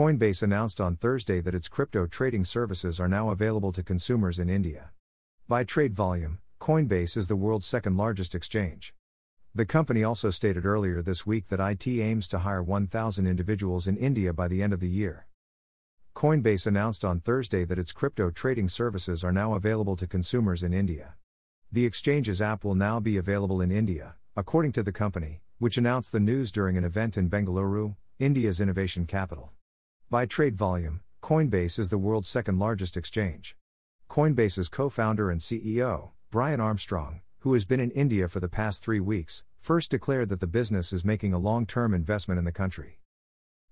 Coinbase announced on Thursday that its crypto trading services are now available to consumers in India. By trade volume, Coinbase is the world's second largest exchange. The company also stated earlier this week that IT aims to hire 1,000 individuals in India by the end of the year. Coinbase announced on Thursday that its crypto trading services are now available to consumers in India. The exchange's app will now be available in India, according to the company, which announced the news during an event in Bengaluru, India's innovation capital. By trade volume, Coinbase is the world's second largest exchange. Coinbase's co founder and CEO, Brian Armstrong, who has been in India for the past three weeks, first declared that the business is making a long term investment in the country.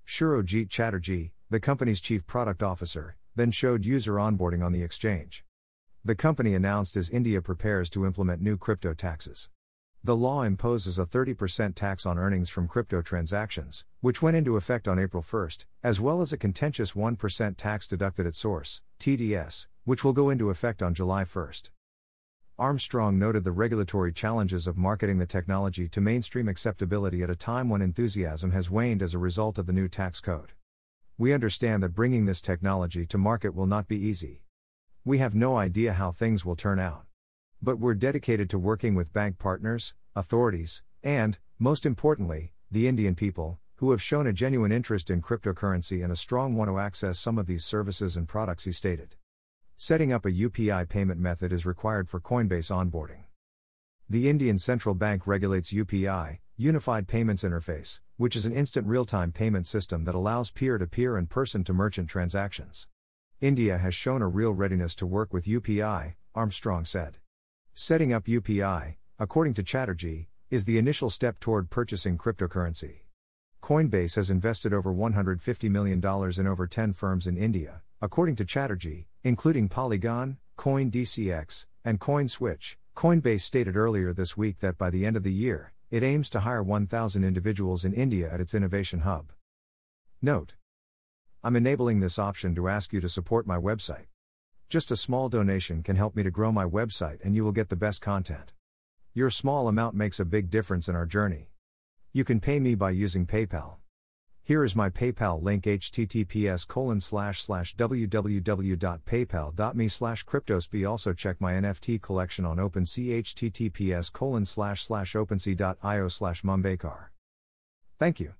Surojit Chatterjee, the company's chief product officer, then showed user onboarding on the exchange. The company announced as India prepares to implement new crypto taxes. The law imposes a 30% tax on earnings from crypto transactions, which went into effect on April 1, as well as a contentious 1% tax deducted at source, TDS, which will go into effect on July 1. Armstrong noted the regulatory challenges of marketing the technology to mainstream acceptability at a time when enthusiasm has waned as a result of the new tax code. We understand that bringing this technology to market will not be easy. We have no idea how things will turn out. But we're dedicated to working with bank partners, authorities, and, most importantly, the Indian people, who have shown a genuine interest in cryptocurrency and a strong want to access some of these services and products, he stated. Setting up a UPI payment method is required for Coinbase onboarding. The Indian Central Bank regulates UPI, Unified Payments Interface, which is an instant real time payment system that allows peer to peer and person to merchant transactions. India has shown a real readiness to work with UPI, Armstrong said. Setting up UPI, according to Chatterjee, is the initial step toward purchasing cryptocurrency. Coinbase has invested over $150 million in over 10 firms in India, according to Chatterjee, including Polygon, CoinDCX, and CoinSwitch. Coinbase stated earlier this week that by the end of the year, it aims to hire 1,000 individuals in India at its innovation hub. Note I'm enabling this option to ask you to support my website. Just a small donation can help me to grow my website and you will get the best content. Your small amount makes a big difference in our journey. You can pay me by using PayPal. Here is my PayPal link https colon slash slash www.paypal.me slash cryptosby also check my NFT collection on OpenSea https colon slash slash opensea.io slash. Thank you.